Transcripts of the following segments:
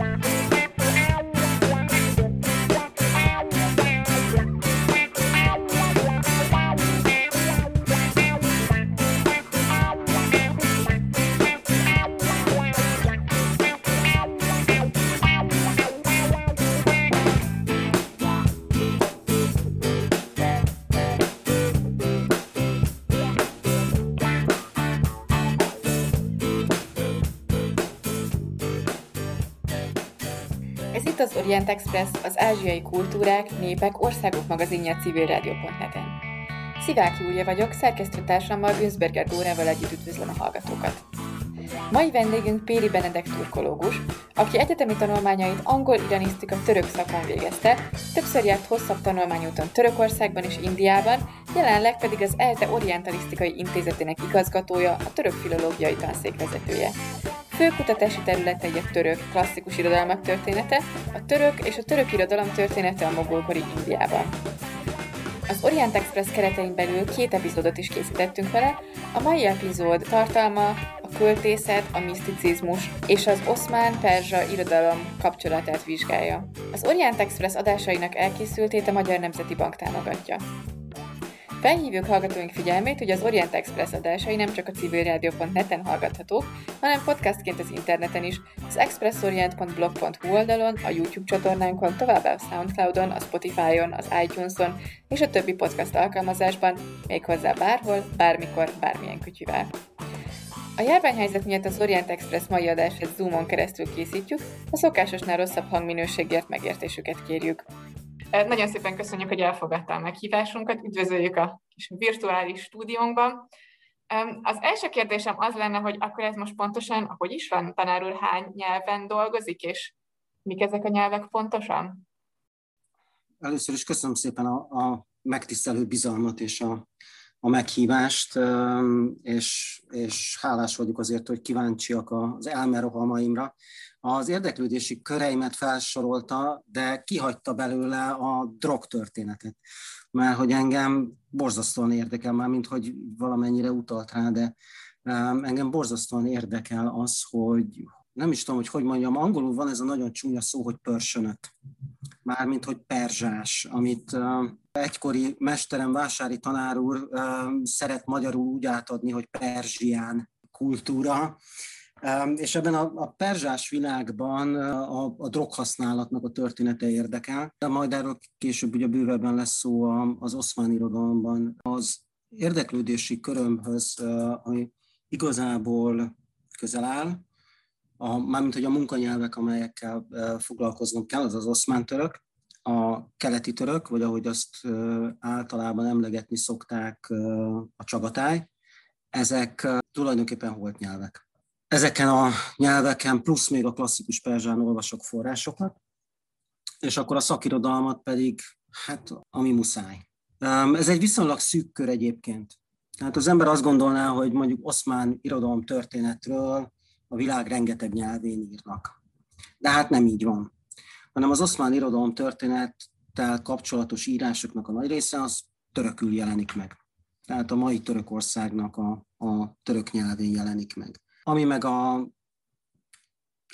az Orient Express, az ázsiai kultúrák, népek, országok magazinja civilrádió.net-en. Szivák Júlia vagyok, szerkesztőtársammal Günzberger Dórával együtt üdvözlöm a hallgatókat. Mai vendégünk Péri Benedek turkológus, aki egyetemi tanulmányait angol-iranisztika török szakon végezte, többször járt hosszabb tanulmányúton Törökországban és Indiában, jelenleg pedig az ELTE Orientalisztikai Intézetének igazgatója, a török filológiai tanszék vezetője. Fő kutatási területei a török klasszikus irodalmak története, a török és a török irodalom története a mogolkori Indiában. Az Orient Express keretein belül két epizódot is készítettünk vele. A mai epizód tartalma a költészet, a miszticizmus és az oszmán-perzsa irodalom kapcsolatát vizsgálja. Az Orient Express adásainak elkészültét a Magyar Nemzeti Bank támogatja. Felhívjuk hallgatóink figyelmét, hogy az Orient Express adásai nem csak a civilradio.net-en hallgathatók, hanem podcastként az interneten is, az expressorient.blog.hu oldalon, a YouTube csatornánkon, továbbá a Soundcloudon, a Spotify-on, az iTunes-on és a többi podcast alkalmazásban, méghozzá bárhol, bármikor, bármilyen kütyüvel. A járványhelyzet miatt az Orient Express mai adását Zoomon keresztül készítjük, a szokásosnál rosszabb hangminőségért megértésüket kérjük. Nagyon szépen köszönjük, hogy elfogadtál a meghívásunkat, üdvözöljük a kis virtuális stúdiónkban. Az első kérdésem az lenne, hogy akkor ez most pontosan, hogy is van, tanár úr hány nyelven dolgozik, és mik ezek a nyelvek pontosan? Először is köszönöm szépen a, a megtisztelő bizalmat és a, a meghívást, és, és hálás vagyok azért, hogy kíváncsiak az elmerohalmaimra az érdeklődési köreimet felsorolta, de kihagyta belőle a drog történetet. Mert hogy engem borzasztóan érdekel, már mint hogy valamennyire utalt rá, de engem borzasztóan érdekel az, hogy nem is tudom, hogy hogy mondjam, angolul van ez a nagyon csúnya szó, hogy pörsönök. Mármint, hogy perzsás, amit egykori mesterem, vásári tanár úr szeret magyarul úgy átadni, hogy perzsián kultúra, és ebben a, a perzsás világban a, a droghasználatnak a története érdekel, de majd erről később ugye bővebben lesz szó az oszmán irodalomban. Az érdeklődési körömhöz, ami igazából közel áll, a, mármint hogy a munkanyelvek, amelyekkel foglalkoznom kell, az az oszmán török, a keleti török, vagy ahogy azt általában emlegetni szokták, a csagatáj, ezek tulajdonképpen holt nyelvek. Ezeken a nyelveken plusz még a klasszikus perzsán olvasok forrásokat, és akkor a szakirodalmat pedig, hát, ami muszáj. Ez egy viszonylag szűk kör egyébként. Tehát az ember azt gondolná, hogy mondjuk oszmán irodalom történetről a világ rengeteg nyelvén írnak. De hát nem így van. Hanem az oszmán irodalom történettel kapcsolatos írásoknak a nagy része az törökül jelenik meg. Tehát a mai Törökországnak a, a török nyelvén jelenik meg. Ami meg a,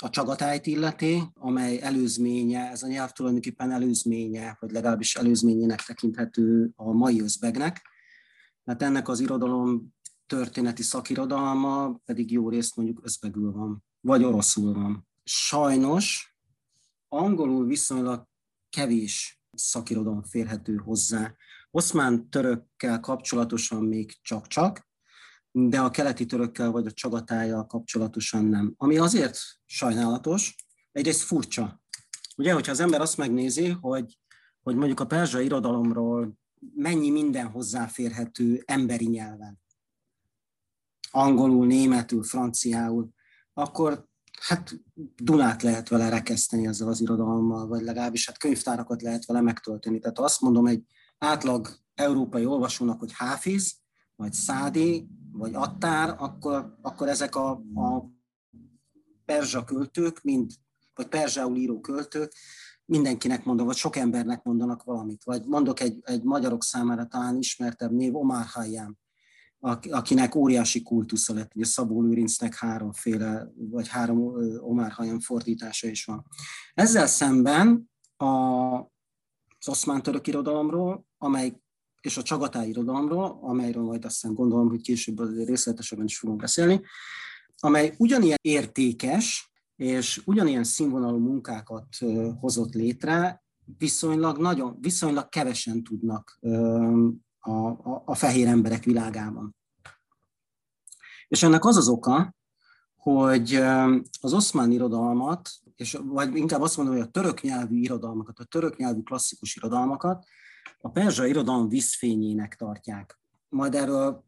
a csagatájt illeti, amely előzménye, ez a nyelv tulajdonképpen előzménye, vagy legalábbis előzményének tekinthető a mai özbegnek. mert ennek az irodalom történeti szakirodalma pedig jó részt mondjuk özbegül van, vagy oroszul van. Sajnos angolul viszonylag kevés szakirodalom férhető hozzá. Oszmán törökkel kapcsolatosan még csak-csak, de a keleti törökkel vagy a csagatájjal kapcsolatosan nem. Ami azért sajnálatos, egyrészt furcsa. Ugye, hogyha az ember azt megnézi, hogy, hogy mondjuk a perzsa irodalomról mennyi minden hozzáférhető emberi nyelven, angolul, németül, franciául, akkor hát Dunát lehet vele rekeszteni ezzel az irodalommal, vagy legalábbis hát könyvtárakat lehet vele megtölteni. Tehát azt mondom egy átlag európai olvasónak, hogy Háfiz, vagy Szádi, vagy Attár, akkor, akkor ezek a, a perzsa költők, mind, vagy perzsául író költők, mindenkinek mondom, vagy sok embernek mondanak valamit. Vagy mondok egy, egy magyarok számára talán ismertebb név, Omar Hayyam. Akinek óriási kultusza lett. Ugye Szabó Lőrincnek háromféle, vagy három Omar Hayam fordítása is van. Ezzel szemben a, az oszmán török irodalomról, amely és a Csagatáj irodalomról, amelyről majd aztán gondolom, hogy később részletesebben is fogunk beszélni, amely ugyanilyen értékes, és ugyanilyen színvonalú munkákat hozott létre, viszonylag, nagyon, viszonylag kevesen tudnak a, a, a fehér emberek világában. És ennek az az oka, hogy az oszmán irodalmat, és, vagy inkább azt mondom, hogy a török nyelvű irodalmakat, a török nyelvű klasszikus irodalmakat a perzsa irodalom vízfényének tartják. Majd erről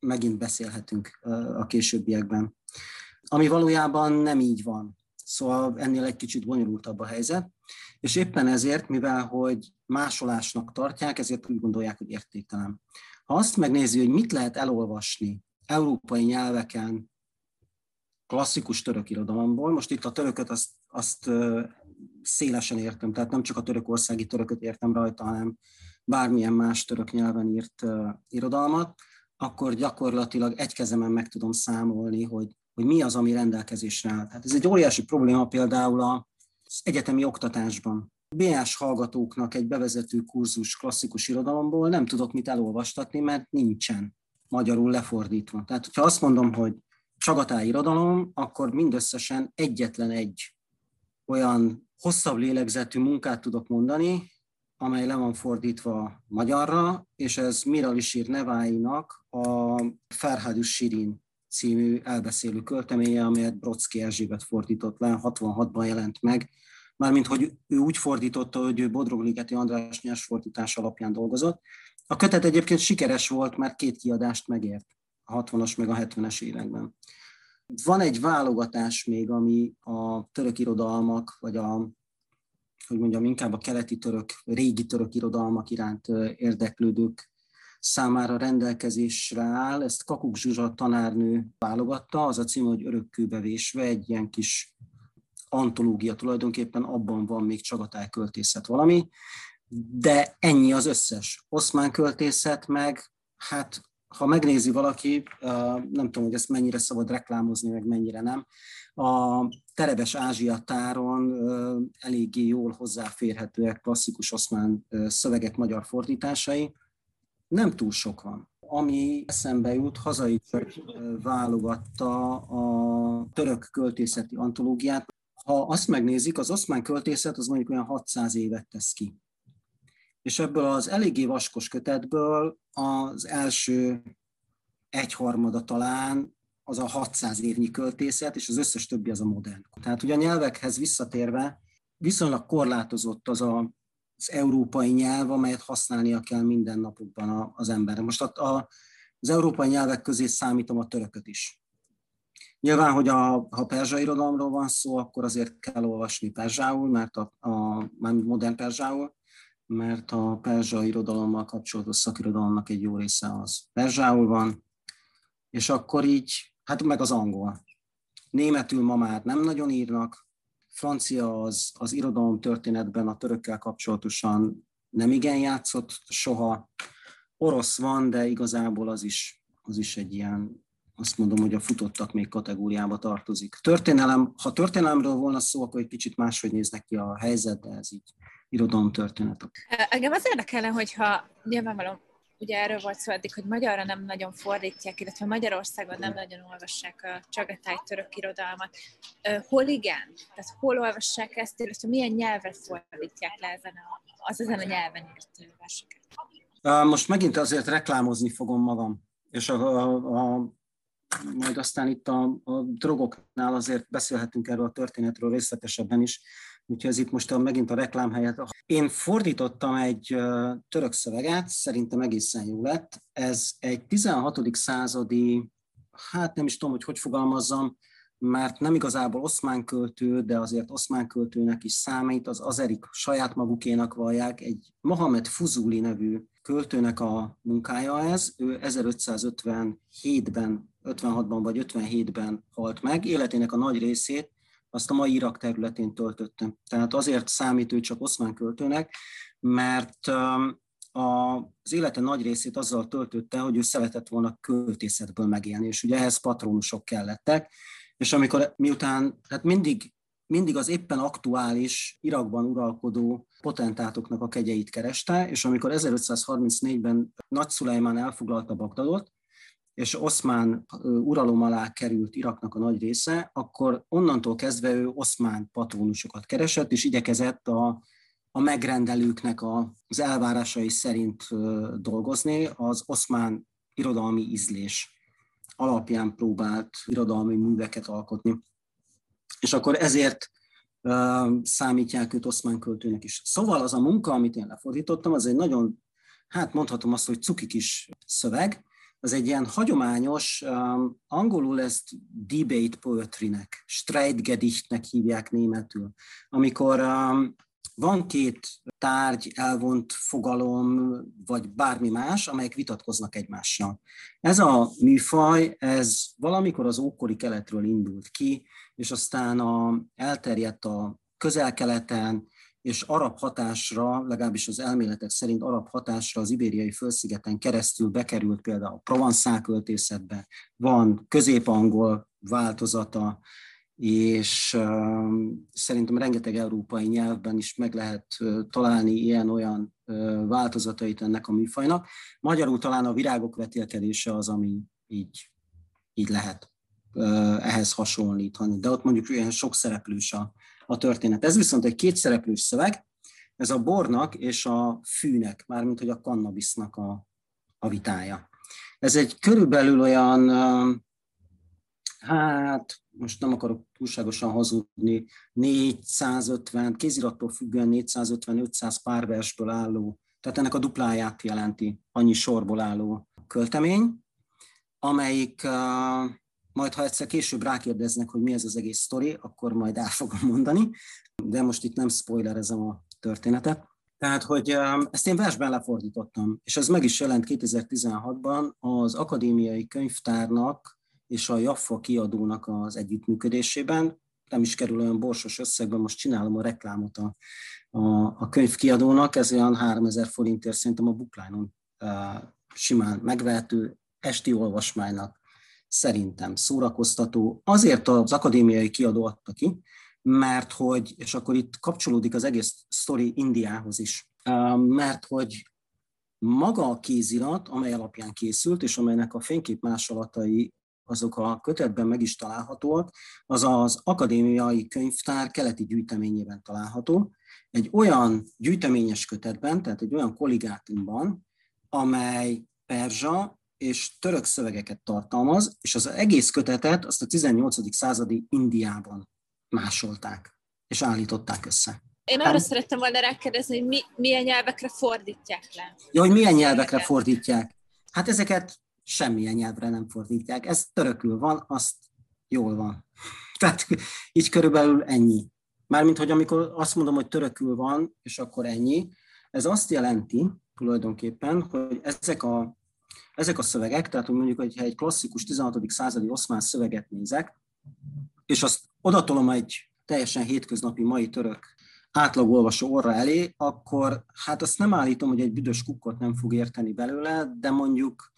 megint beszélhetünk a későbbiekben. Ami valójában nem így van. Szóval ennél egy kicsit bonyolultabb a helyzet, és éppen ezért, mivel hogy másolásnak tartják, ezért úgy gondolják, hogy értéktelen. Ha azt megnézi, hogy mit lehet elolvasni európai nyelveken klasszikus török irodalomból, most itt a törököt azt, azt szélesen értem, tehát nem csak a törökországi törököt értem rajta, hanem bármilyen más török nyelven írt irodalmat, akkor gyakorlatilag egy kezemen meg tudom számolni, hogy, hogy mi az, ami rendelkezésre áll. Tehát ez egy óriási probléma például az egyetemi oktatásban. BS hallgatóknak egy bevezető kurzus klasszikus irodalomból nem tudok mit elolvastatni, mert nincsen magyarul lefordítva. Tehát, hogyha azt mondom, hogy csagatály irodalom, akkor mindösszesen egyetlen egy olyan hosszabb lélegzetű munkát tudok mondani, amely le van fordítva magyarra, és ez Miralisír Neváinak a Ferhadus Sirin című elbeszélő költeménye, amelyet Brodsky Erzsébet fordított le, 66-ban jelent meg, mármint hogy ő úgy fordította, hogy ő Bodrogligeti András nyers fordítás alapján dolgozott. A kötet egyébként sikeres volt, mert két kiadást megért a 60-as meg a 70-es években. Van egy válogatás még, ami a török irodalmak, vagy a, hogy mondjam, inkább a keleti török, régi török irodalmak iránt érdeklődők számára rendelkezésre áll. Ezt Kakuk Zsuzsa tanárnő válogatta, az a cím, hogy Örökkőbe vésve, egy ilyen kis antológia tulajdonképpen, abban van még Csagatály költészet valami, de ennyi az összes. Oszmán költészet meg, hát ha megnézi valaki, nem tudom, hogy ezt mennyire szabad reklámozni, meg mennyire nem, a Terebes Ázsia táron eléggé jól hozzáférhetőek klasszikus oszmán szövegek magyar fordításai. Nem túl sok van. Ami eszembe jut, hazai válogatta a török költészeti antológiát. Ha azt megnézik, az oszmán költészet az mondjuk olyan 600 évet tesz ki és ebből az eléggé vaskos kötetből az első egyharmada talán az a 600 évnyi költészet, és az összes többi az a modern. Tehát ugye a nyelvekhez visszatérve viszonylag korlátozott az a, az európai nyelv, amelyet használnia kell minden napokban az ember. Most a, a, az európai nyelvek közé számítom a törököt is. Nyilván, hogy a, ha perzsa irodalomról van szó, akkor azért kell olvasni perzsául, mert a, a, modern perzsául, mert a perzsa irodalommal kapcsolatos szakirodalomnak egy jó része az perzsául van, és akkor így, hát meg az angol. Németül ma már nem nagyon írnak, francia az, az irodalom történetben a törökkel kapcsolatosan nem igen játszott soha, orosz van, de igazából az is, az is egy ilyen, azt mondom, hogy a futottak még kategóriába tartozik. Történelem, ha történelemről volna szó, akkor egy kicsit máshogy néznek ki a helyzet, de ez így irodalomtörténetek. Engem az érdekelne, hogyha nyilvánvalóan ugye erről volt szó eddig, hogy magyarra nem nagyon fordítják, illetve Magyarországon nem nagyon olvassák a csagatáj török irodalmat. Hol igen? Tehát hol olvassák ezt, illetve milyen nyelven fordítják le ezen a, az ezen a nyelven írt verseket? Most megint azért reklámozni fogom magam, és a, a, a majd aztán itt a, a drogoknál azért beszélhetünk erről a történetről részletesebben is, úgyhogy ez itt most a, megint a reklám helyett. Én fordítottam egy török szöveget, szerintem egészen jó lett. Ez egy 16. századi, hát nem is tudom, hogy hogy fogalmazzam, mert nem igazából oszmán költő, de azért oszmán költőnek is számít, az azerik saját magukénak vallják, egy Mohamed Fuzuli nevű költőnek a munkája ez, ő 1557-ben, 56-ban vagy 57-ben halt meg, életének a nagy részét azt a mai Irak területén töltötte. Tehát azért számít ő csak oszmán költőnek, mert az élete nagy részét azzal töltötte, hogy ő szeretett volna költészetből megélni, és ugye ehhez patronusok kellettek, és amikor miután hát mindig, mindig az éppen aktuális Irakban uralkodó potentátoknak a kegyeit kereste, és amikor 1534-ben Nagy Szulajmán elfoglalta Bagdadot, és Oszmán uralom alá került Iraknak a nagy része, akkor onnantól kezdve ő oszmán patronusokat keresett, és igyekezett a, a megrendelőknek a, az elvárásai szerint dolgozni, az oszmán irodalmi ízlés alapján próbált irodalmi műveket alkotni. És akkor ezért uh, számítják őt oszmán költőnek is. Szóval az a munka, amit én lefordítottam, az egy nagyon, hát mondhatom azt, hogy cuki kis szöveg, az egy ilyen hagyományos, um, angolul ezt debate poetrynek, Streitgedichtnek hívják németül, amikor um, van két tárgy, elvont fogalom, vagy bármi más, amelyek vitatkoznak egymással. Ez a műfaj, ez valamikor az ókori keletről indult ki, és aztán a, elterjedt a közel-keleten, és arab hatásra, legalábbis az elméletek szerint arab hatásra az ibériai fölszigeten keresztül bekerült például a provanszál költészetbe, van középangol változata, és szerintem rengeteg európai nyelvben is meg lehet találni ilyen-olyan változatait ennek a műfajnak. Magyarul talán a virágok vetélkedése az, ami így, így lehet ehhez hasonlítani. De ott mondjuk ilyen sok szereplős a, a történet. Ez viszont egy kétszereplős szöveg, ez a bornak és a fűnek, mármint hogy a kannabisznak a, a vitája. Ez egy körülbelül olyan, hát most nem akarok túlságosan hazudni, 450, kézirattól függően 450-500 pár versből álló, tehát ennek a dupláját jelenti, annyi sorból álló költemény, amelyik majd ha egyszer később rákérdeznek, hogy mi ez az egész sztori, akkor majd el fogom mondani, de most itt nem spoilerezem a történetet. Tehát, hogy ezt én versben lefordítottam, és ez meg is jelent 2016-ban az akadémiai könyvtárnak és a Jaffa kiadónak az együttműködésében. Nem is kerül olyan borsos összegben, most csinálom a reklámot a, a, a könyvkiadónak, ez olyan 3000 forintért szerintem a bookline-on uh, simán megvehető esti olvasmánynak szerintem szórakoztató. Azért az akadémiai kiadó adta ki, mert hogy, és akkor itt kapcsolódik az egész sztori Indiához is, mert hogy maga a kézirat, amely alapján készült, és amelynek a fénykép másolatai azok a kötetben meg is találhatóak, az az akadémiai könyvtár keleti gyűjteményében található. Egy olyan gyűjteményes kötetben, tehát egy olyan kolligátumban, amely perzsa és török szövegeket tartalmaz, és az egész kötetet azt a 18. századi Indiában másolták, és állították össze. Én arra hát, szerettem volna rákérdezni, hogy mi, milyen nyelvekre fordítják le. Ja, hogy milyen nyelvekre fordítják. Hát ezeket semmilyen nyelvre nem fordítják. Ez törökül van, azt jól van. Tehát így körülbelül ennyi. Mármint, hogy amikor azt mondom, hogy törökül van, és akkor ennyi, ez azt jelenti tulajdonképpen, hogy ezek a ezek a szövegek, tehát mondjuk, hogyha egy klasszikus 16. századi oszmán szöveget nézek, és azt odatolom egy teljesen hétköznapi mai török átlagolvasó orra elé, akkor hát azt nem állítom, hogy egy büdös kukkot nem fog érteni belőle, de mondjuk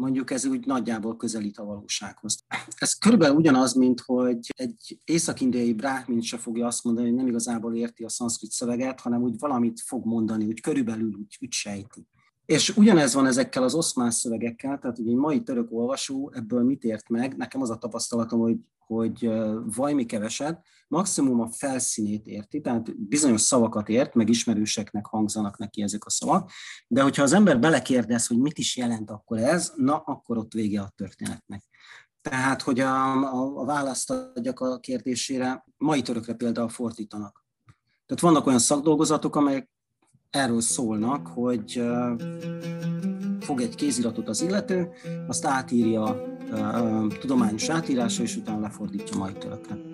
mondjuk ez úgy nagyjából közelít a valósághoz. Ez körülbelül ugyanaz, mint hogy egy észak-indiai bráhmin se fogja azt mondani, hogy nem igazából érti a szanszkrit szöveget, hanem úgy valamit fog mondani, úgy körülbelül úgy, úgy sejti. És ugyanez van ezekkel az oszmán szövegekkel, tehát hogy egy mai török olvasó ebből mit ért meg, nekem az a tapasztalatom, hogy, hogy vajmi keveset, maximum a felszínét érti, tehát bizonyos szavakat ért, meg ismerőseknek hangzanak neki ezek a szavak, de hogyha az ember belekérdez, hogy mit is jelent akkor ez, na, akkor ott vége a történetnek. Tehát, hogy a, a, a választ adjak a kérdésére, mai törökre például fordítanak. Tehát vannak olyan szakdolgozatok, amelyek erről szólnak, hogy fog egy kéziratot az illető, azt átírja tudományos átírásra, és utána lefordítja majd törökre.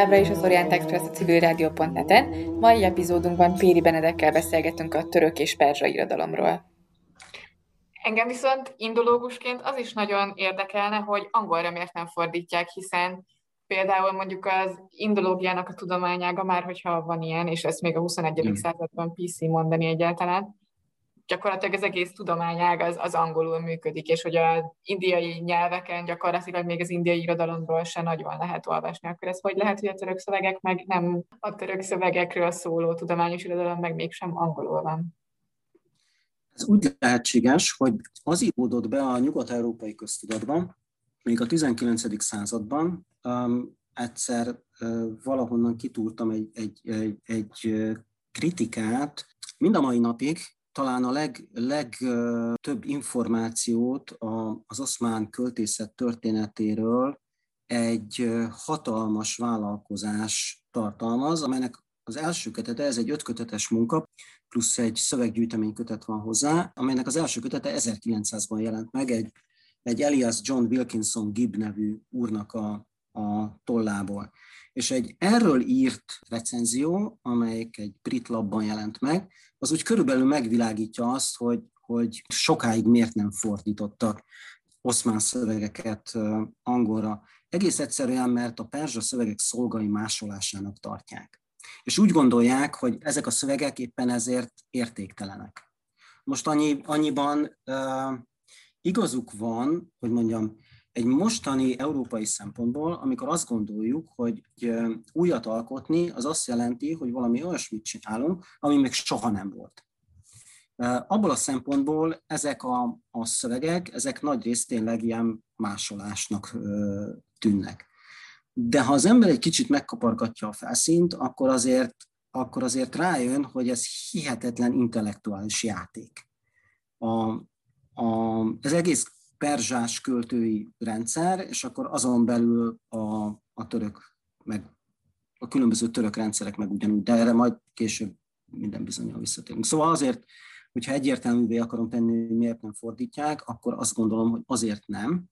Továbbra is az Orient Express a civilrádió.net-en. Mai epizódunkban Péri Benedekkel beszélgetünk a török és perzsa irodalomról. Engem viszont indológusként az is nagyon érdekelne, hogy angolra miért nem fordítják, hiszen például mondjuk az indológiának a tudományága, már hogyha van ilyen, és ezt még a 21. Mm. században PC mondani egyáltalán, gyakorlatilag az egész tudományág az, az angolul működik, és hogy az indiai nyelveken gyakorlatilag még az indiai irodalomról se nagyon lehet olvasni. Akkor ez hogy lehet, hogy a török szövegek meg nem a török szövegekről szóló tudományos irodalom meg mégsem angolul van? Ez úgy lehetséges, hogy az íródott be a nyugat-európai köztudatban, még a 19. században, um, egyszer uh, valahonnan kitúrtam egy, egy, egy, egy kritikát, mind a mai napig talán a leg, legtöbb információt az oszmán költészet történetéről egy hatalmas vállalkozás tartalmaz, amelynek az első kötete, ez egy ötkötetes munka, plusz egy szöveggyűjtemény kötet van hozzá, amelynek az első kötete 1900-ban jelent meg, egy, egy Elias John Wilkinson Gibb nevű úrnak a, a tollából. És egy erről írt recenzió, amelyik egy brit labban jelent meg, az úgy körülbelül megvilágítja azt, hogy, hogy sokáig miért nem fordítottak oszmán szövegeket angolra. Egész egyszerűen, mert a perzsa szövegek szolgai másolásának tartják. És úgy gondolják, hogy ezek a szövegek éppen ezért értéktelenek. Most annyi, annyiban uh, igazuk van, hogy mondjam, egy mostani európai szempontból, amikor azt gondoljuk, hogy újat alkotni, az azt jelenti, hogy valami olyasmit csinálunk, ami még soha nem volt. Abból a szempontból ezek a, a szövegek, ezek nagy részt tényleg ilyen másolásnak tűnnek. De ha az ember egy kicsit megkapargatja a felszínt, akkor azért, akkor azért rájön, hogy ez hihetetlen intellektuális játék. A, a, az egész perzsás költői rendszer, és akkor azon belül a, a török, meg a különböző török rendszerek meg ugyanúgy, de erre majd később minden bizonyal visszatérünk. Szóval azért, hogyha egyértelművé akarom tenni, hogy miért nem fordítják, akkor azt gondolom, hogy azért nem,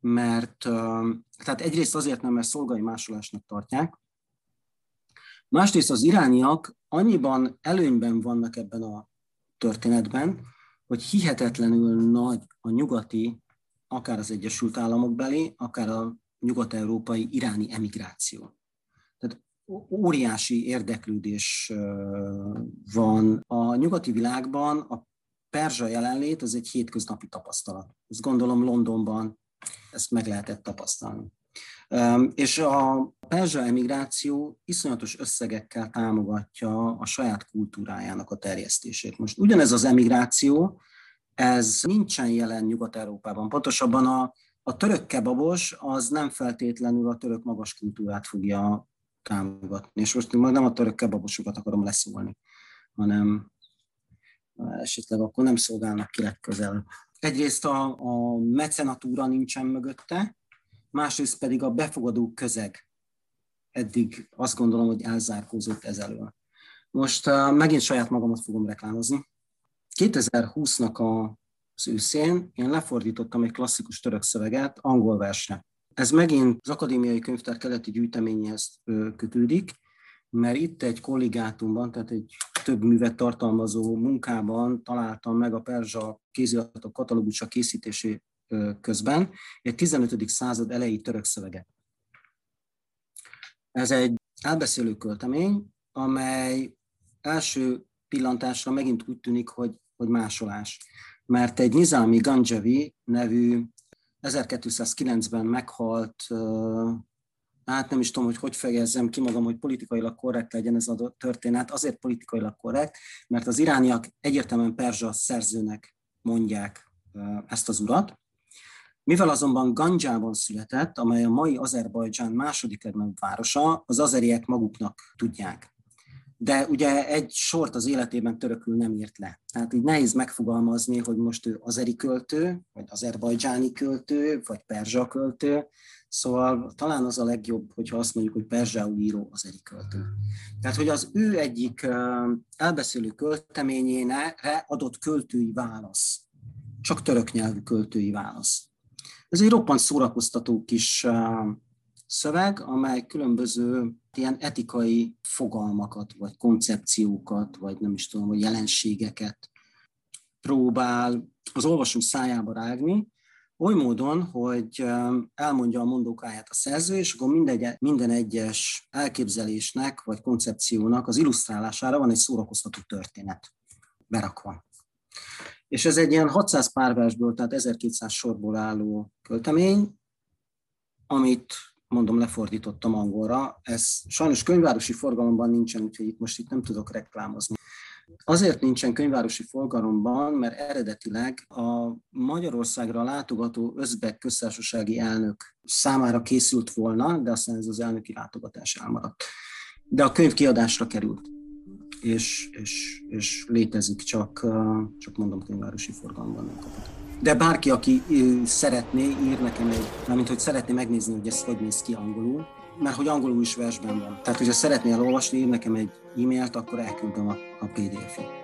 mert tehát egyrészt azért nem, mert szolgai másolásnak tartják, másrészt az irániak annyiban előnyben vannak ebben a történetben, hogy hihetetlenül nagy a nyugati akár az Egyesült Államok belé, akár a nyugat-európai iráni emigráció. Tehát óriási érdeklődés van. A nyugati világban a perzsa jelenlét az egy hétköznapi tapasztalat. Ezt gondolom Londonban ezt meg lehetett tapasztalni. És a perzsa emigráció iszonyatos összegekkel támogatja a saját kultúrájának a terjesztését. Most ugyanez az emigráció, ez nincsen jelen Nyugat-Európában. Pontosabban a, a török kebabos az nem feltétlenül a török magas kultúrát fogja támogatni. És most majd nem a török kebabosokat akarom leszólni, hanem esetleg akkor nem szolgálnak ki legközelebb. Egyrészt a, a mecenatúra nincsen mögötte, másrészt pedig a befogadó közeg eddig azt gondolom, hogy elzárkózott ez elől. Most uh, megint saját magamat fogom reklámozni. 2020-nak az őszén én lefordítottam egy klasszikus török szöveget angol versre. Ez megint az Akadémiai Könyvtár keleti gyűjteményhez kötődik, mert itt egy kollégátumban, tehát egy több művet tartalmazó munkában találtam meg a perzsa kéziratok katalógusa készítésé közben egy 15. század elejé török szöveget. Ez egy elbeszélő költemény, amely első pillantásra megint úgy tűnik, hogy hogy másolás. Mert egy Nizami Ganjavi nevű 1209-ben meghalt, hát nem is tudom, hogy hogy fejezzem ki magam, hogy politikailag korrekt legyen ez a történet. Azért politikailag korrekt, mert az irániak egyértelműen perzsa szerzőnek mondják ezt az urat. Mivel azonban Ganjában született, amely a mai Azerbajdzsán második legnagyobb városa, az azeriek maguknak tudják de ugye egy sort az életében törökül nem írt le. Tehát így nehéz megfogalmazni, hogy most ő azeri költő, vagy azerbajdzsáni költő, vagy perzsa költő, Szóval talán az a legjobb, hogyha azt mondjuk, hogy perzsául író azeri költő. Tehát, hogy az ő egyik elbeszélő költeményére adott költői válasz. Csak török nyelvű költői válasz. Ez egy roppant szórakoztató kis szöveg, amely különböző ilyen etikai fogalmakat, vagy koncepciókat, vagy nem is tudom, vagy jelenségeket próbál az olvasó szájába rágni, oly módon, hogy elmondja a mondókáját a szerző, és akkor mindegy, minden egyes elképzelésnek vagy koncepciónak az illusztrálására van egy szórakoztató történet berakva. És ez egy ilyen 600 párversből, tehát 1200 sorból álló költemény, amit mondom, lefordítottam angolra. Ez sajnos könyvvárosi forgalomban nincsen, úgyhogy itt most itt nem tudok reklámozni. Azért nincsen könyvvárosi forgalomban, mert eredetileg a Magyarországra látogató özbek köztársasági elnök számára készült volna, de aztán ez az elnöki látogatás elmaradt. De a könyv kiadásra került, és, és, és létezik, csak, csak mondom, könyvvárosi forgalomban nem kapott. De bárki, aki szeretné, ír nekem egy, mármint hogy szeretné megnézni, hogy ez hogy néz ki angolul, mert hogy angolul is versben van. Tehát, hogyha szeretnél olvasni, ír nekem egy e-mailt, akkor elküldöm a, a PDF-et.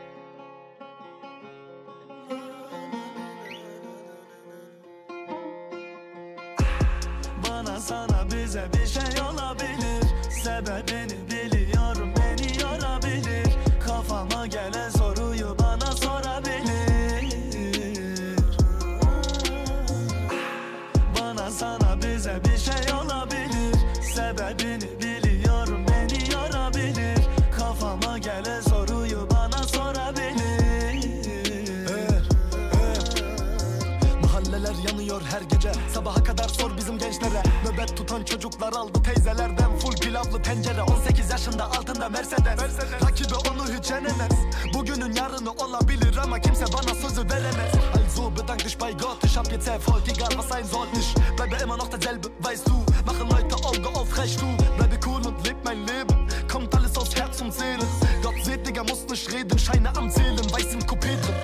Nöbet tutan çocuklar aldı teyzelerden. Full pilavlı tencere 18 yaşında altında Mercedes, Rakibi onu hiç yenemez. Bugünün yarını olabilir ama kimse bana sözü veremez. Also bedank dich bei Gott Ich hab jetzt Erfolg, egal was sein soll Ich bleibe immer noch derselbe, weißt du Machen Leute Auge auf, recht du Bleibe cool und leb mein Leben Kommt alles aus Herz und Seele Gott seht, Digga, muss nicht reden Scheine am Zählen, weiß im Coupé drin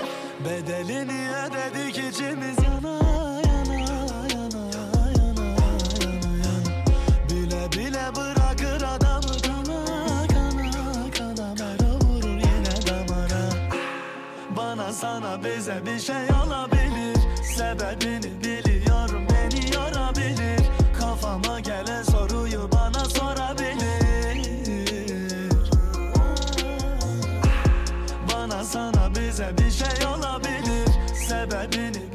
Bedelini ödedik içimiz Bana sana bize bir şey olabilir Sebebini biliyorum beni yorabilir. Kafama gelen soruyu bana sorabilir. Bana sana bize bir şey olabilir. Sebebini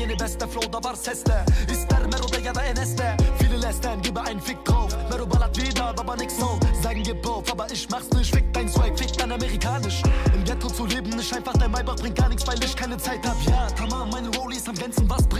yeni beste flow'da var sesle İster Mero'da ya da Enes'te Fililesten gibi ein Fick drauf. Mero ballert wieder, aber nix so. Sein gib auf, aber ich mach's nicht. Fick dein Swag, fick dein Amerikanisch. Im Ghetto zu leben ist einfach dein Maybach bringt gar nichts Weil ich keine Zeit hab. Ja tamam meine Rollies am glänzen Was bringt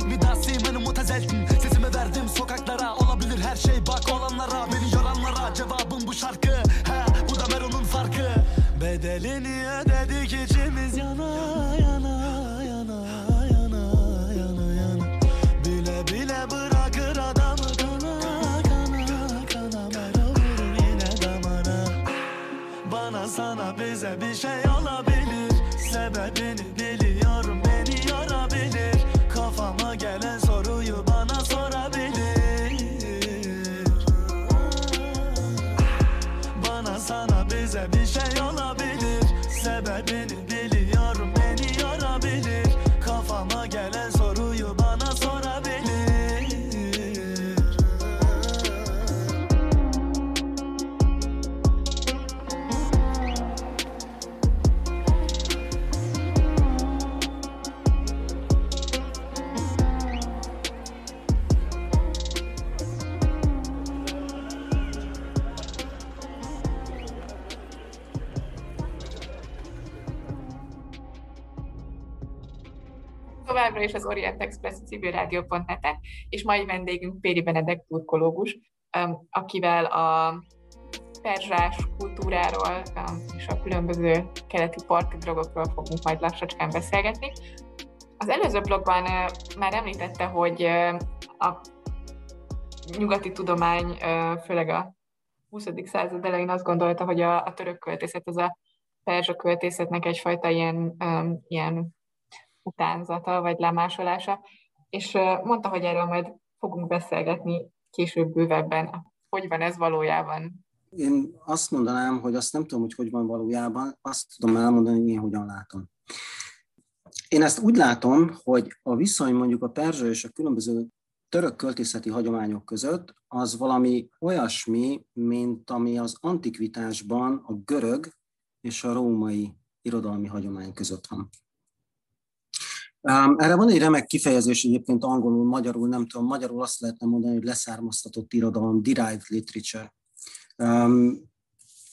Bana bize bir şey olabilir Sebebini biliyorum beni yorabilir Kafama gelen Továbbra is az Orient Express civil rádió.net-en, és mai vendégünk Péri Benedek turkológus, um, akivel a perzsás kultúráról um, és a különböző keleti parti drogokról fogunk majd lassacskán beszélgetni. Az előző blogban uh, már említette, hogy uh, a nyugati tudomány, uh, főleg a 20. század elején azt gondolta, hogy a, a török költészet az a perzsa költészetnek egyfajta ilyen, um, ilyen utánzata vagy lemásolása, és mondta, hogy erről majd fogunk beszélgetni később bővebben. Hogy van ez valójában? Én azt mondanám, hogy azt nem tudom, hogy hogy van valójában, azt tudom elmondani, hogy én hogyan látom. Én ezt úgy látom, hogy a viszony mondjuk a perzsa és a különböző török költészeti hagyományok között az valami olyasmi, mint ami az antikvitásban a görög és a római irodalmi hagyomány között van. Erre van egy remek kifejezés egyébként angolul, magyarul, nem tudom, magyarul azt lehetne mondani, hogy leszármaztatott irodalom, derived literature.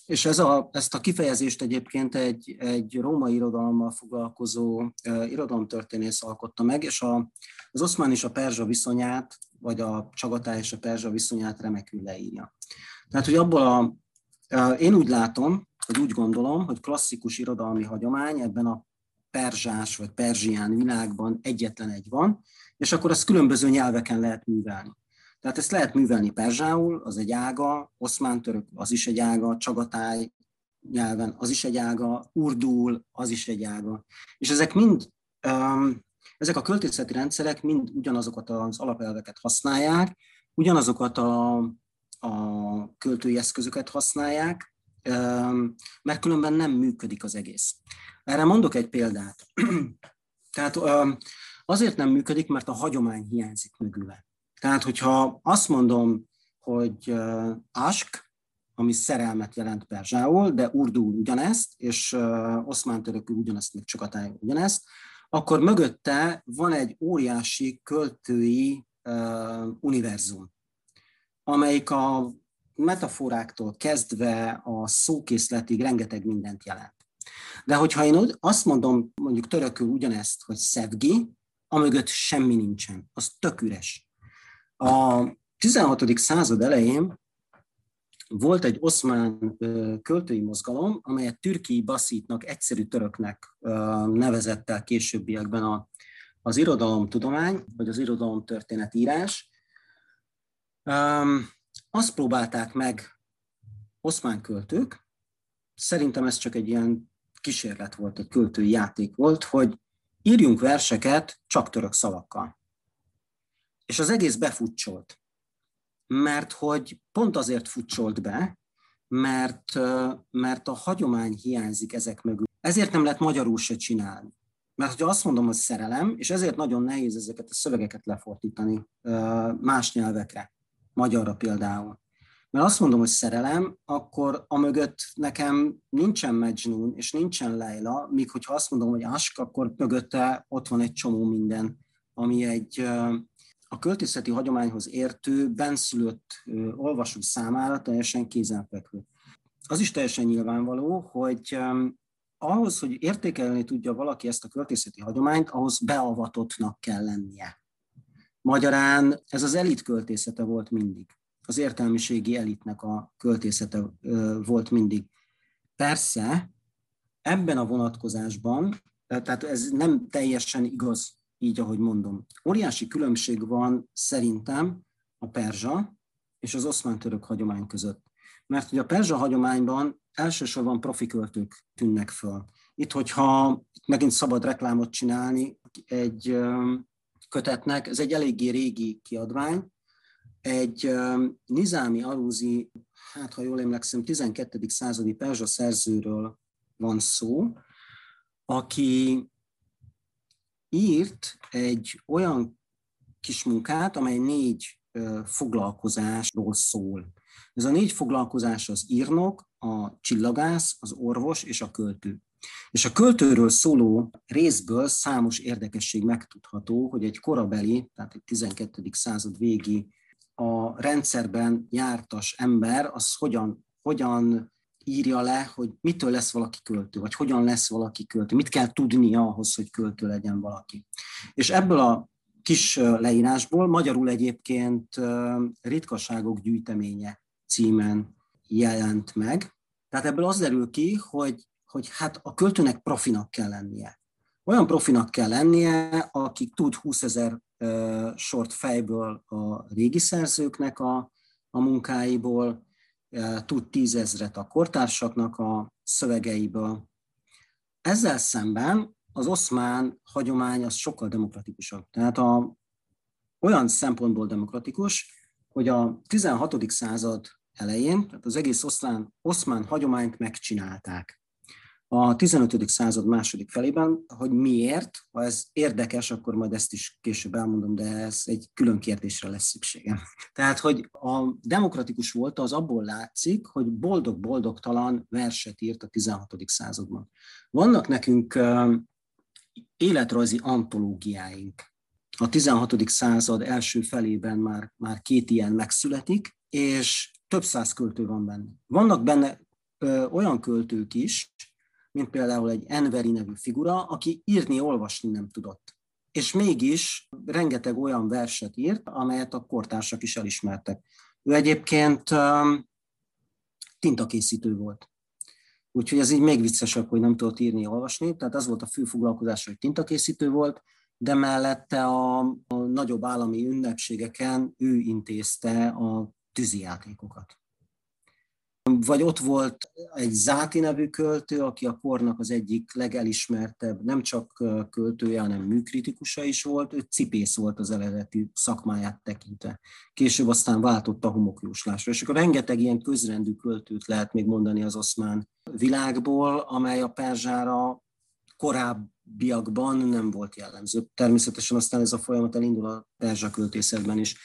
És ez a, ezt a kifejezést egyébként egy, egy római irodalommal foglalkozó uh, irodalomtörténész alkotta meg, és a, az oszmán és a perzsa viszonyát, vagy a csagatály és a perzsa viszonyát remekül leírja. Tehát, hogy abból a, uh, én úgy látom, hogy úgy gondolom, hogy klasszikus irodalmi hagyomány ebben a perzsás vagy perzsián világban egyetlen egy van, és akkor azt különböző nyelveken lehet művelni. Tehát ezt lehet művelni perzsául, az egy ága, oszmán török, az is egy ága, csagatáj nyelven, az is egy ága, urdul, az is egy ága. És ezek mind, ezek a költészeti rendszerek mind ugyanazokat az alapelveket használják, ugyanazokat a, a költői eszközöket használják, mert különben nem működik az egész. Erre mondok egy példát. Tehát azért nem működik, mert a hagyomány hiányzik mögüle. Tehát, hogyha azt mondom, hogy ask, ami szerelmet jelent perzsául, de urdul ugyanezt, és oszmán törökül ugyanezt, még csak ugyanezt, akkor mögötte van egy óriási költői univerzum, amelyik a metaforáktól kezdve a szókészletig rengeteg mindent jelent. De hogyha én azt mondom, mondjuk törökül ugyanezt, hogy szevgi, amögött semmi nincsen, az tök üres. A 16. század elején volt egy oszmán költői mozgalom, amelyet Türki Baszítnak, egyszerű töröknek nevezett el későbbiekben a, az irodalomtudomány, vagy az irodalomtörténetírás. Azt próbálták meg oszmán költők, szerintem ez csak egy ilyen kísérlet volt, egy költői játék volt, hogy írjunk verseket csak török szavakkal és az egész befutcsolt. Mert hogy pont azért futcsolt be, mert, mert a hagyomány hiányzik ezek mögül. Ezért nem lehet magyarul se csinálni. Mert hogyha azt mondom, hogy szerelem, és ezért nagyon nehéz ezeket a szövegeket lefordítani más nyelvekre, magyarra például. Mert azt mondom, hogy szerelem, akkor amögött nekem nincsen Mejnun, és nincsen Leila, míg hogyha azt mondom, hogy Ask, akkor mögötte ott van egy csomó minden, ami egy, a költészeti hagyományhoz értő, benszülött olvasó számára teljesen kézenfekvő. Az is teljesen nyilvánvaló, hogy ahhoz, hogy értékelni tudja valaki ezt a költészeti hagyományt, ahhoz beavatottnak kell lennie. Magyarán ez az elit költészete volt mindig. Az értelmiségi elitnek a költészete volt mindig. Persze, ebben a vonatkozásban, tehát ez nem teljesen igaz így ahogy mondom. Óriási különbség van szerintem a perzsa és az oszmán-török hagyomány között. Mert hogy a perzsa hagyományban elsősorban profi költők tűnnek föl. Itt, hogyha megint szabad reklámot csinálni egy kötetnek, ez egy eléggé régi kiadvány, egy Nizámi Alúzi, hát ha jól emlékszem, 12. századi perzsa szerzőről van szó, aki írt egy olyan kis munkát, amely négy foglalkozásról szól. Ez a négy foglalkozás az írnok, a csillagász, az orvos és a költő. És a költőről szóló részből számos érdekesség megtudható, hogy egy korabeli, tehát egy 12. század végi a rendszerben jártas ember, az hogyan, hogyan írja le, hogy mitől lesz valaki költő, vagy hogyan lesz valaki költő, mit kell tudnia ahhoz, hogy költő legyen valaki. És ebből a kis leírásból magyarul egyébként ritkaságok gyűjteménye címen jelent meg. Tehát ebből az derül ki, hogy, hogy hát a költőnek profinak kell lennie. Olyan profinak kell lennie, aki tud 20 ezer sort fejből a régi szerzőknek a, a munkáiból, tud tízezret a kortársaknak a szövegeiből. Ezzel szemben az oszmán hagyomány az sokkal demokratikusabb. Tehát a, olyan szempontból demokratikus, hogy a 16. század elején, tehát az egész oszlán, oszmán hagyományt megcsinálták. A 15. század második felében, hogy miért, ha ez érdekes, akkor majd ezt is később elmondom, de ez egy külön kérdésre lesz szükségem. Tehát, hogy a demokratikus volt, az abból látszik, hogy boldog-boldogtalan verset írt a 16. században. Vannak nekünk életrajzi antológiáink. A 16. század első felében már, már két ilyen megszületik, és több száz költő van benne. Vannak benne ö, olyan költők is, mint például egy Enveri nevű figura, aki írni, olvasni nem tudott. És mégis rengeteg olyan verset írt, amelyet a kortársak is elismertek. Ő egyébként ö, tintakészítő volt. Úgyhogy ez így még viccesebb, hogy nem tudott írni, olvasni. Tehát az volt a fő foglalkozása, hogy tintakészítő volt, de mellette a, a nagyobb állami ünnepségeken ő intézte a tűzijátékokat. Vagy ott volt egy Záti nevű költő, aki a kornak az egyik legelismertebb, nem csak költője, hanem műkritikusa is volt, ő cipész volt az eredeti szakmáját tekintve. Később aztán váltott a homokjóslásra. És akkor rengeteg ilyen közrendű költőt lehet még mondani az oszmán világból, amely a Perzsára korábbiakban nem volt jellemző. Természetesen aztán ez a folyamat elindul a perzsa költészetben is.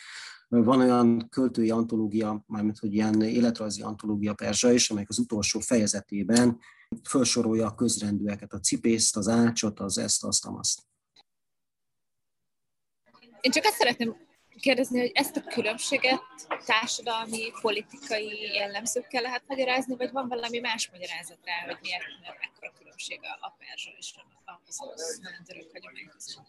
Van olyan költői antológia, mármint hogy ilyen életrajzi antológia perzsa is, amelyik az utolsó fejezetében felsorolja a közrendűeket, a cipészt, az ácsot, az ezt, azt, azt. Én csak azt szeretném kérdezni, hogy ezt a különbséget társadalmi, politikai jellemzőkkel lehet magyarázni, vagy van valami más magyarázat rá, hogy miért, mekkora különbség a perzsa és az orosz török hagyomány között?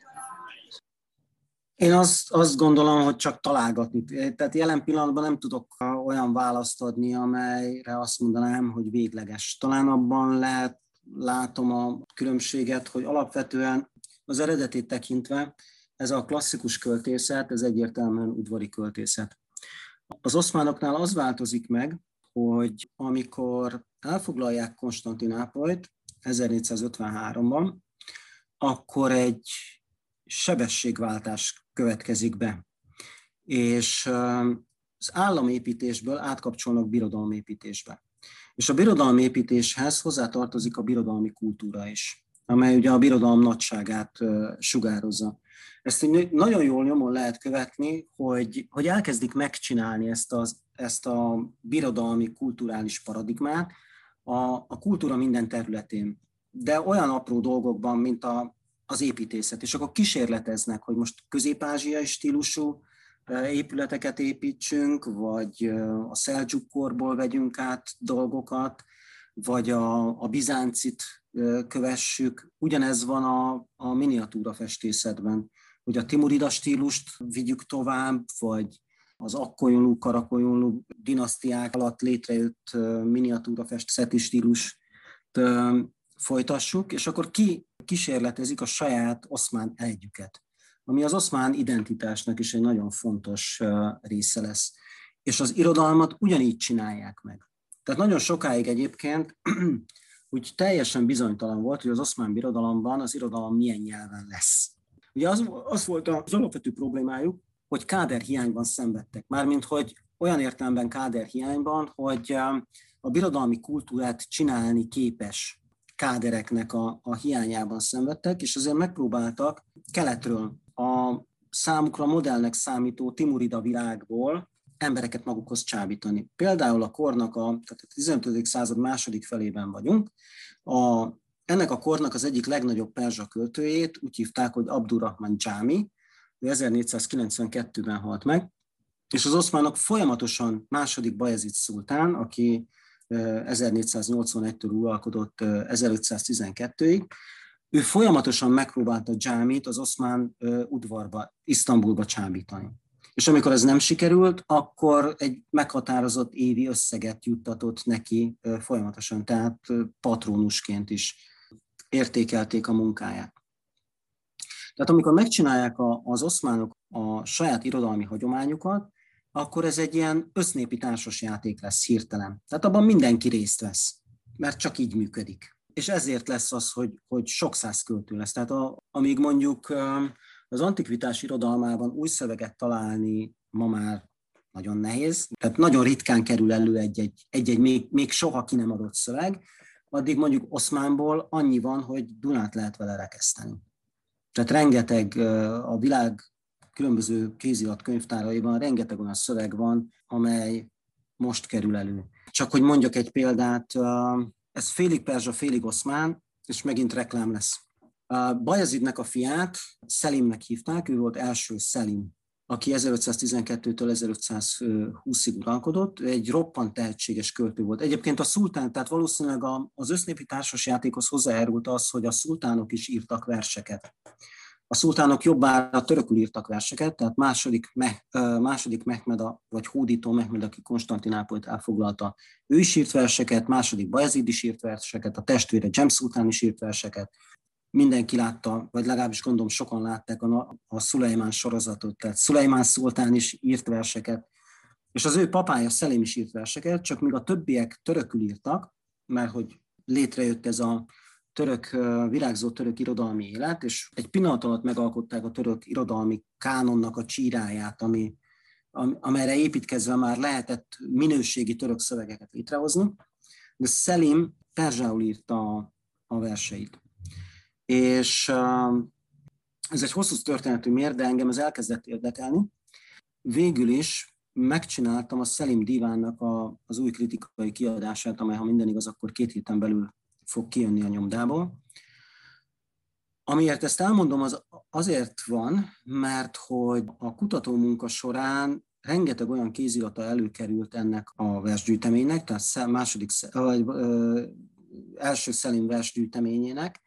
Én azt, azt gondolom, hogy csak találgatni. Tehát jelen pillanatban nem tudok olyan választ adni, amelyre azt mondanám, hogy végleges. Talán abban lehet, látom a különbséget, hogy alapvetően az eredetét tekintve ez a klasszikus költészet, ez egyértelműen udvari költészet. Az oszmánoknál az változik meg, hogy amikor elfoglalják Konstantinápolyt 1453-ban, akkor egy sebességváltás következik be. És az államépítésből átkapcsolnak birodalomépítésbe. És a birodalomépítéshez hozzátartozik a birodalmi kultúra is, amely ugye a birodalom nagyságát sugározza. Ezt nagyon jól nyomon lehet követni, hogy, hogy elkezdik megcsinálni ezt, az, ezt a birodalmi kulturális paradigmát a, a kultúra minden területén. De olyan apró dolgokban, mint a, az építészet. És akkor kísérleteznek, hogy most közép-ázsiai stílusú épületeket építsünk, vagy a Seljuk korból vegyünk át dolgokat, vagy a, a bizáncit kövessük. Ugyanez van a, a miniatúra festészetben, hogy a timurida stílust vigyük tovább, vagy az akkolyonlú, karakolyonlú dinasztiák alatt létrejött miniatúra festészeti stílust folytassuk, és akkor ki kísérletezik a saját oszmán együket, ami az oszmán identitásnak is egy nagyon fontos része lesz. És az irodalmat ugyanígy csinálják meg. Tehát nagyon sokáig egyébként úgy teljesen bizonytalan volt, hogy az oszmán birodalomban az irodalom milyen nyelven lesz. Ugye az, az volt az alapvető problémájuk, hogy káder hiányban szenvedtek. Mármint, hogy olyan értelemben káder hiányban, hogy a birodalmi kultúrát csinálni képes kádereknek a, a hiányában szenvedtek, és azért megpróbáltak keletről a számukra modellnek számító Timurida világból embereket magukhoz csábítani. Például a kornak, a, tehát a 15. század második felében vagyunk, a, ennek a kornak az egyik legnagyobb perzsa költőjét úgy hívták, hogy Abdurrahman Jami, ő 1492-ben halt meg, és az oszmánok folyamatosan második Bajezid szultán, aki 1481-től uralkodott 1512-ig, ő folyamatosan megpróbálta Dzsámit az oszmán udvarba, Isztambulba csábítani. És amikor ez nem sikerült, akkor egy meghatározott évi összeget juttatott neki folyamatosan, tehát patronusként is értékelték a munkáját. Tehát amikor megcsinálják az oszmánok a saját irodalmi hagyományukat, akkor ez egy ilyen össznépi társasjáték lesz hirtelen. Tehát abban mindenki részt vesz, mert csak így működik. És ezért lesz az, hogy, hogy sok száz költő lesz. Tehát a, amíg mondjuk az antikvitás irodalmában új szöveget találni ma már nagyon nehéz, tehát nagyon ritkán kerül elő egy-egy, egy-egy még, még soha ki nem adott szöveg, addig mondjuk Oszmánból annyi van, hogy Dunát lehet vele rekeszteni. Tehát rengeteg a világ különböző kézirat könyvtáraiban rengeteg olyan szöveg van, amely most kerül elő. Csak hogy mondjak egy példát, ez félig perzsa, félig oszmán, és megint reklám lesz. Bajazidnek a fiát Szelimnek hívták, ő volt első Szelim aki 1512-től 1520-ig uralkodott, egy roppant tehetséges költő volt. Egyébként a szultán, tehát valószínűleg az össznépi társasjátékhoz hozzájárult az, hogy a szultánok is írtak verseket. A szultánok jobbára törökül írtak verseket, tehát második, második Mehmed, vagy hódító Mehmed, aki Konstantinápolyt elfoglalta, ő is írt verseket, második Bajazid is írt verseket, a testvére James Szultán is írt verseket, mindenki látta, vagy legalábbis gondolom sokan látták a, a Szulejmán sorozatot, tehát Szulejmán Szultán is írt verseket, és az ő papája Szelém is írt verseket, csak míg a többiek törökül írtak, mert hogy létrejött ez a török, virágzó török irodalmi élet, és egy pillanat alatt megalkották a török irodalmi kánonnak a csíráját, ami, amelyre építkezve már lehetett minőségi török szövegeket létrehozni, de Szelim perzsául írta a, a verseit és ez egy hosszú történetű mér, de engem ez elkezdett érdekelni. Végül is megcsináltam a Szelim Divánnak a, az új kritikai kiadását, amely, ha minden igaz, akkor két héten belül fog kijönni a nyomdából. Amiért ezt elmondom, az azért van, mert hogy a kutatómunka során rengeteg olyan kézirata előkerült ennek a versgyűjteménynek, tehát második, vagy első Szelim versgyűjteményének,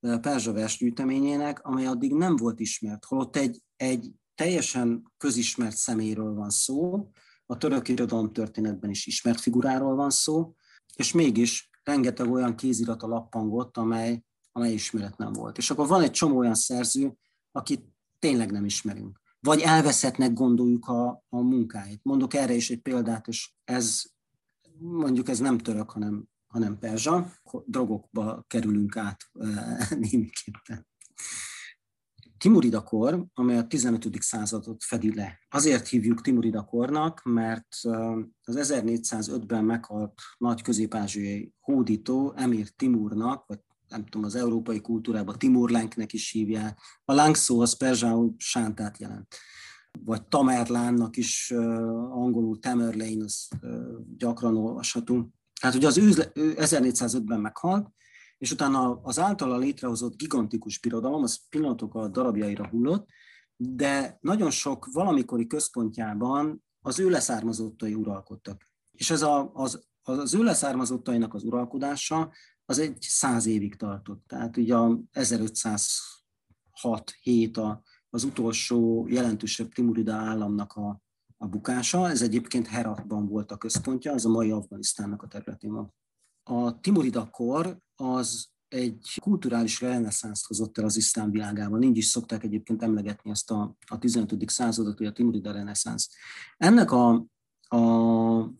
Perzsa versgyűjteményének, amely addig nem volt ismert, holott egy, egy teljesen közismert személyről van szó, a török irodalom történetben is ismert figuráról van szó, és mégis rengeteg olyan kézirata lappangott, amely, amely ismeret nem volt. És akkor van egy csomó olyan szerző, akit tényleg nem ismerünk. Vagy elveszettnek gondoljuk a, a munkáit. Mondok erre is egy példát, és ez mondjuk ez nem török, hanem hanem perzsa, drogokba kerülünk át némiképpen. Timurida kor, amely a 15. századot fedi le. Azért hívjuk Timurida kornak, mert az 1405-ben meghalt nagy közép-ázsiai hódító Emir Timurnak, vagy nem tudom, az európai kultúrában Timurlánknek is hívják. A láng szó az perzsául sántát jelent. Vagy Tamerlánnak is angolul Tamerlane, az gyakran olvashatunk. Tehát ugye az ő 1405-ben meghalt, és utána az általa létrehozott gigantikus birodalom, az pillanatok a darabjaira hullott, de nagyon sok valamikori központjában az ő leszármazottai uralkodtak. És ez a, az, az ő leszármazottainak az uralkodása az egy száz évig tartott. Tehát ugye a 1506-7 az utolsó jelentősebb Timurida államnak a, a bukása. Ez egyébként Heratban volt a központja, az a mai Afganisztánnak a területén van. A Timurida kor az egy kulturális reneszánszt hozott el az iszlám világában. Így is szokták egyébként emlegetni ezt a, a 15. századot, hogy a Timurida reneszánsz. Ennek a, a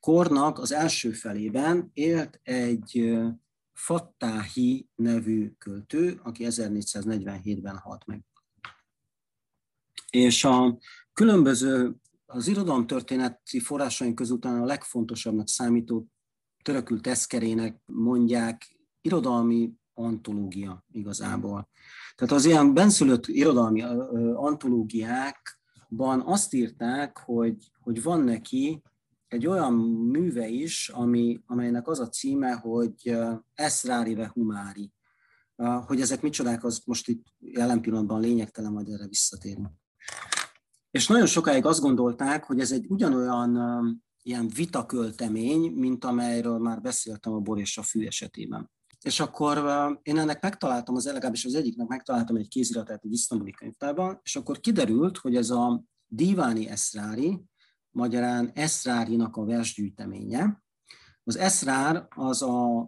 kornak az első felében élt egy Fattahi nevű költő, aki 1447-ben halt meg. És a különböző az irodalomtörténeti forrásaink között a legfontosabbnak számító törökül teszkerének mondják irodalmi antológia igazából. Tehát az ilyen benszülött irodalmi antológiákban azt írták, hogy, hogy van neki egy olyan műve is, ami, amelynek az a címe, hogy Eszrári ve Humári. Hogy ezek micsodák, az most itt jelen pillanatban lényegtelen, majd erre visszatérünk. És nagyon sokáig azt gondolták, hogy ez egy ugyanolyan ilyen vitaköltemény, mint amelyről már beszéltem a bor és a fű esetében. És akkor én ennek megtaláltam, az legalábbis az egyiknek megtaláltam egy kéziratát egy isztambuli könyvtárban, és akkor kiderült, hogy ez a Diváni Eszrári, magyarán Eszrárinak a versgyűjteménye. Az Eszrár az a,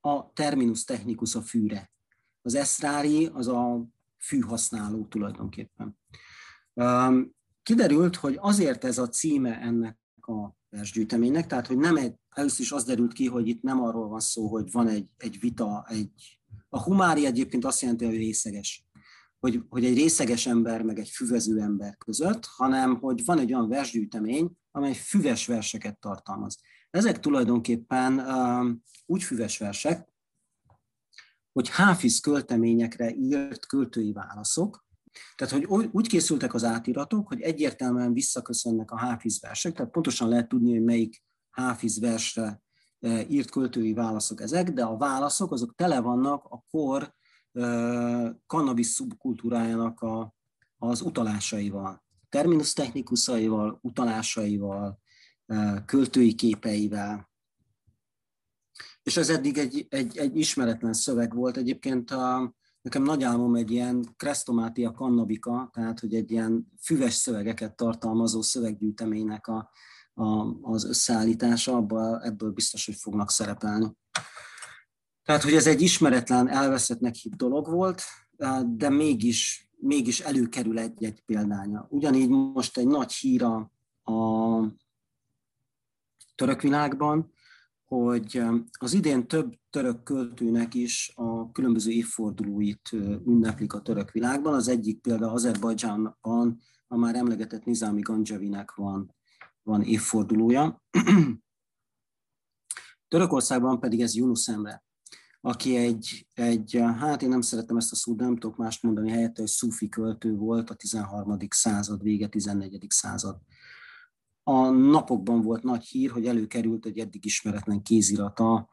a terminus technicus a fűre. Az Eszrári az a fűhasználó tulajdonképpen. Kiderült, hogy azért ez a címe ennek a versgyűjteménynek, tehát hogy nem egy, először is az derült ki, hogy itt nem arról van szó, hogy van egy, egy vita, egy, a humári egyébként azt jelenti, hogy részeges. hogy, hogy egy részeges ember meg egy füvező ember között, hanem hogy van egy olyan versgyűjtemény, amely füves verseket tartalmaz. Ezek tulajdonképpen uh, úgy füves versek, hogy háfiz költeményekre írt költői válaszok, tehát, hogy úgy készültek az átiratok, hogy egyértelműen visszaköszönnek a háfiz versek, tehát pontosan lehet tudni, hogy melyik háfiz versre írt költői válaszok ezek, de a válaszok azok tele vannak a kor cannabis szubkultúrájának a, az utalásaival, terminus technikusaival, utalásaival, költői képeivel. És ez eddig egy, egy, egy ismeretlen szöveg volt. Egyébként a, nekem nagy álmom egy ilyen Krestomátia kannabika, tehát hogy egy ilyen füves szövegeket tartalmazó szöveggyűjteménynek a, a, az összeállítása, abba, ebből biztos, hogy fognak szerepelni. Tehát, hogy ez egy ismeretlen, elveszettnek hit dolog volt, de mégis, mégis előkerül egy-egy példánya. Ugyanígy most egy nagy híra a török világban, hogy az idén több török költőnek is a különböző évfordulóit ünneplik a török világban. Az egyik például Azerbajdzsánban a már emlegetett Nizami Ganjavinek van, van évfordulója. Törökországban pedig ez Yunus Emre aki egy, egy, hát én nem szeretem ezt a szót, nem tudok mást mondani helyette, hogy szufi költő volt a 13. század vége, 14. század. A napokban volt nagy hír, hogy előkerült egy eddig ismeretlen kézirata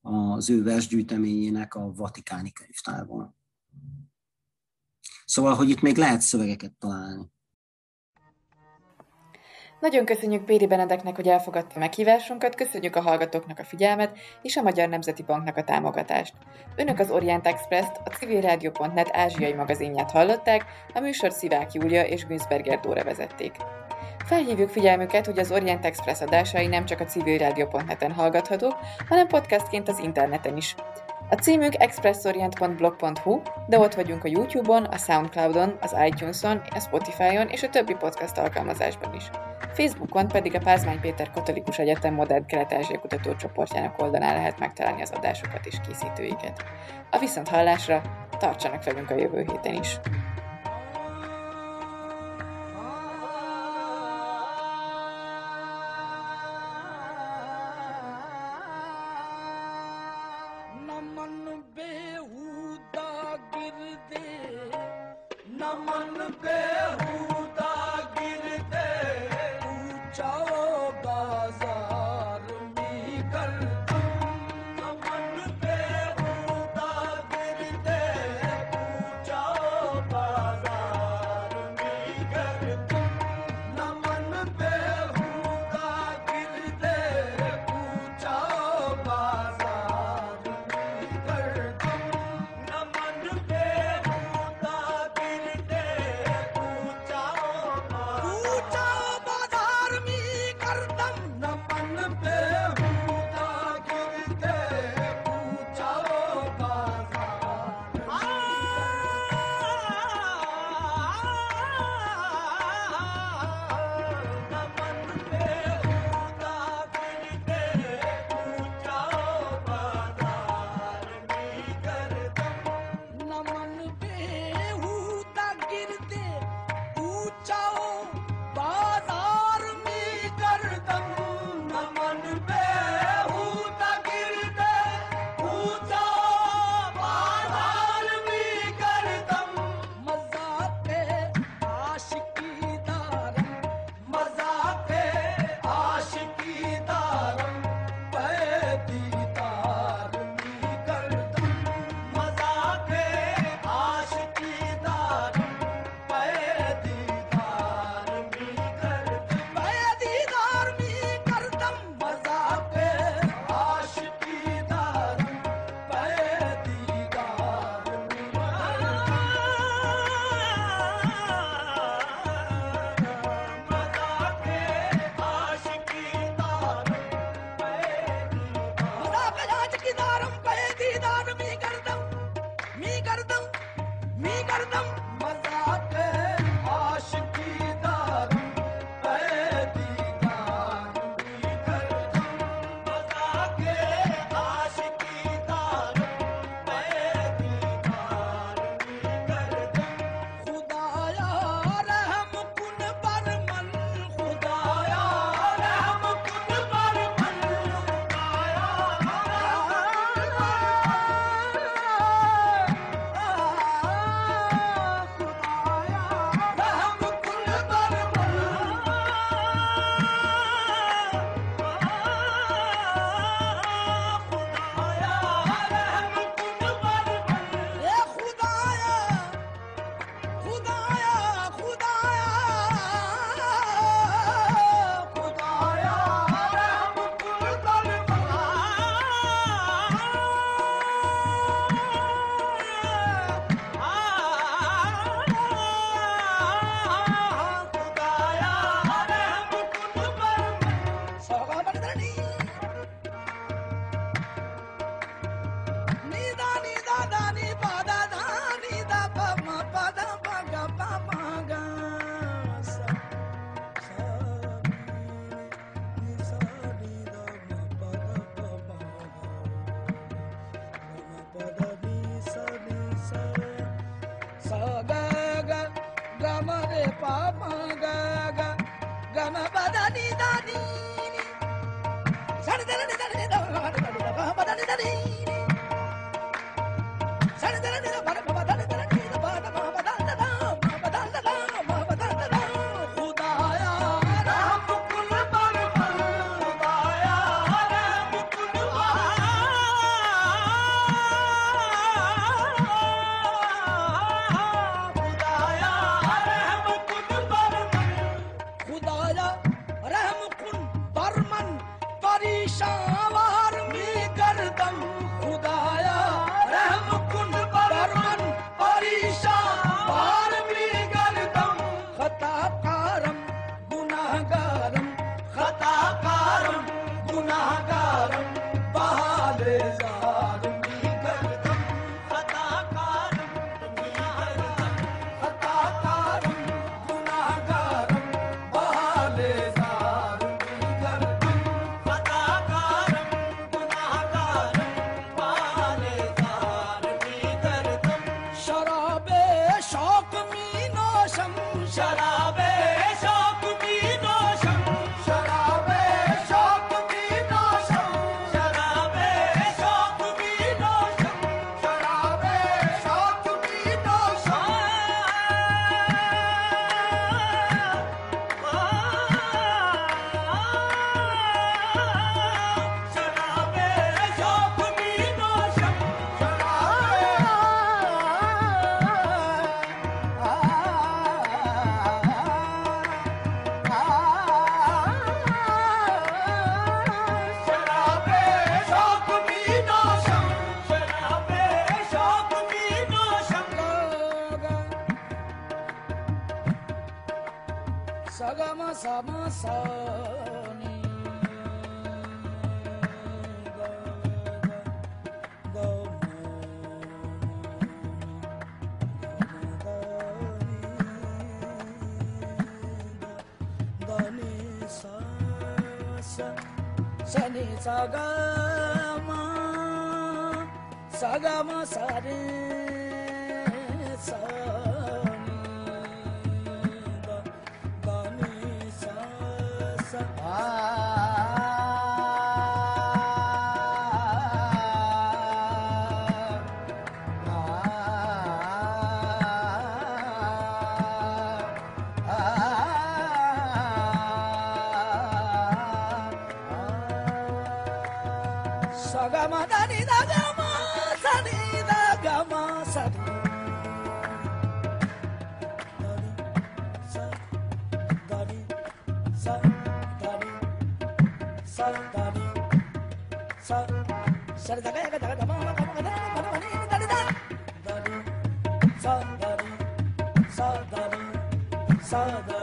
az ő versgyűjteményének a Vatikáni könyvtárban. Szóval, hogy itt még lehet szövegeket találni. Nagyon köszönjük Péri Benedeknek, hogy elfogadta meghívásunkat, köszönjük a hallgatóknak a figyelmet és a Magyar Nemzeti Banknak a támogatást. Önök az Orient Express-t, a civilrádió.net ázsiai magazinját hallották, a műsor Szivák Júlia és Günzberger Dóra vezették. Felhívjuk figyelmüket, hogy az Orient Express adásai nem csak a civilrádió.net-en hallgathatók, hanem podcastként az interneten is. A címünk expressorient.blog.hu, de ott vagyunk a YouTube-on, a Soundcloud-on, az iTunes-on, a Spotify-on és a többi podcast alkalmazásban is. Facebookon pedig a Pázmány Péter Katolikus Egyetem Modern Kelet-Ázsia Kutatócsoportjának oldalán lehet megtalálni az adásokat és készítőiket. A viszont hallásra tartsanak velünk a jövő héten is! gama da ni da gama sa ni da gama sa do. Da ni sa da ni sa da ni sa sa da ga ga da ga ma ma ga ma da ga ma ni da da da ni sa da ni sa da ni sa da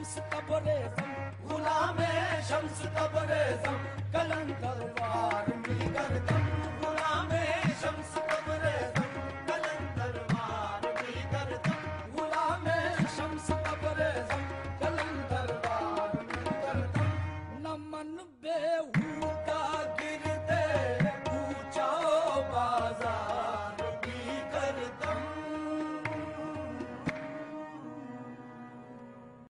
I'm sorry